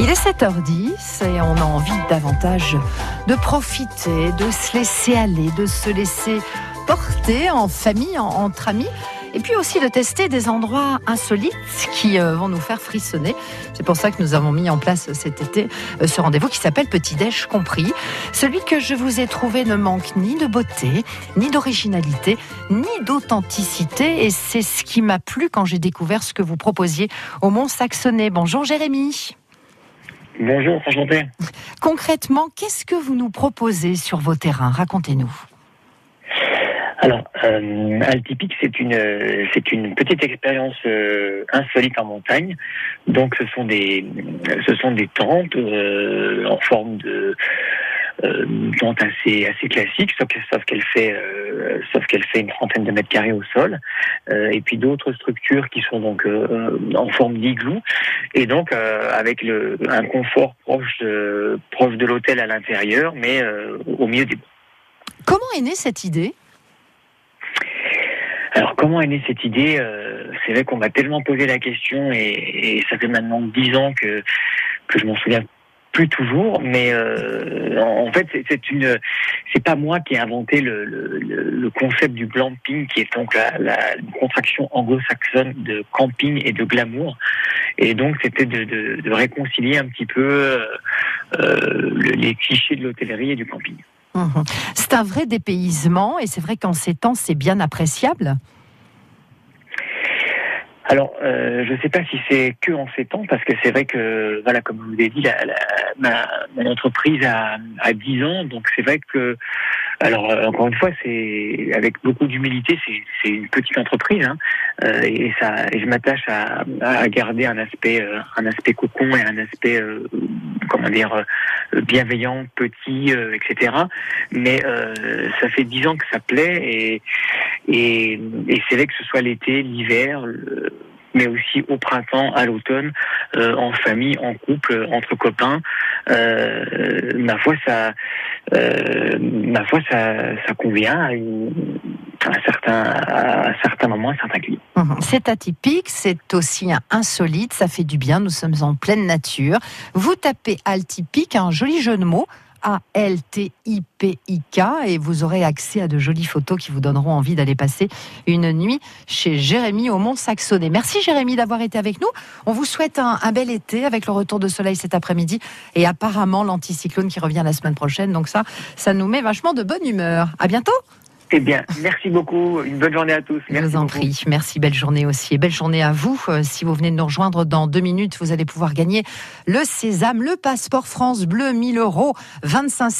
Il est 7h10 et on a envie davantage de profiter, de se laisser aller, de se laisser porter en famille, entre amis. Et puis aussi de tester des endroits insolites qui euh, vont nous faire frissonner. C'est pour ça que nous avons mis en place cet été euh, ce rendez-vous qui s'appelle Petit Déj compris. Celui que je vous ai trouvé ne manque ni de beauté, ni d'originalité, ni d'authenticité. Et c'est ce qui m'a plu quand j'ai découvert ce que vous proposiez au Mont Saxonnet. Bonjour Jérémy. Bonjour, enchanté. Concrètement, qu'est-ce que vous nous proposez sur vos terrains? Racontez-nous. Alors, euh, Altipic, c'est une c'est une petite expérience euh, insolite en montagne. Donc, ce sont des ce sont des tentes euh, en forme de euh, tente assez assez classique, sauf, sauf qu'elle fait euh, sauf qu'elle fait une trentaine de mètres carrés au sol, euh, et puis d'autres structures qui sont donc en forme d'igloo, et donc avec le, un confort proche de proche de l'hôtel à l'intérieur, mais au milieu des. Comment est née cette idée? Alors comment est née cette idée? C'est vrai qu'on m'a tellement posé la question et, et, ça fait maintenant dix ans que que je m'en souviens plus toujours, mais euh, en fait, c'est une, c'est pas moi qui ai inventé le, concept du glamping, qui est donc la, contraction anglo-saxonne de camping et de glamour. Et donc, c'était de, réconcilier un petit peu euh, les clichés de l'hôtellerie et du camping. Mmh. C'est un vrai dépaysement, et c'est vrai qu'en ces temps, c'est bien appréciable. Alors, euh, je ne sais pas si c'est que en ces temps, parce que c'est vrai que, voilà, comme je vous l'ai dit, la, la, ma, mon entreprise a, a 10 ans, donc c'est vrai que, alors euh, encore une fois, c'est avec beaucoup d'humilité, c'est une petite entreprise, hein, euh, et ça, et je m'attache à, à, garder un aspect, euh, un aspect cocon et un aspect, euh, comment dire, bienveillant, petit, etc. Mais ça fait 10 ans que ça plaît, et et, et c'est vrai que ce soit l'été, l'hiver, mais aussi au printemps, à l'automne, euh, en famille, en couple, entre copains. Euh, ma foi, ça, euh, ma foi, ça, ça convient à, une, à, un certain, à un certain moment, à certains clients. Mhm. C'est atypique, c'est aussi insolite, ça fait du bien. Nous sommes en pleine nature. Vous tapez Altipique, un joli jeu de mots. A-L-T-I-P-I-K et vous aurez accès à de jolies photos qui vous donneront envie d'aller passer une nuit chez Jérémy au Mont-Saxonnet. Merci Jérémy d'avoir été avec nous. On vous souhaite un, un, bel été avec le retour de soleil cet après-midi et apparemment l'anticyclone qui revient la semaine prochaine. Donc ça, ça nous met vachement de bonne humeur. À bientôt. Eh bien, merci beaucoup. Une bonne journée à tous. Merci Je vous en beaucoup. prie. Merci. Belle journée aussi. Et belle journée à vous. Euh, si vous venez de nous rejoindre dans deux minutes, vous allez pouvoir gagner le Sésame, le passeport France Bleu, 1000 euros, 25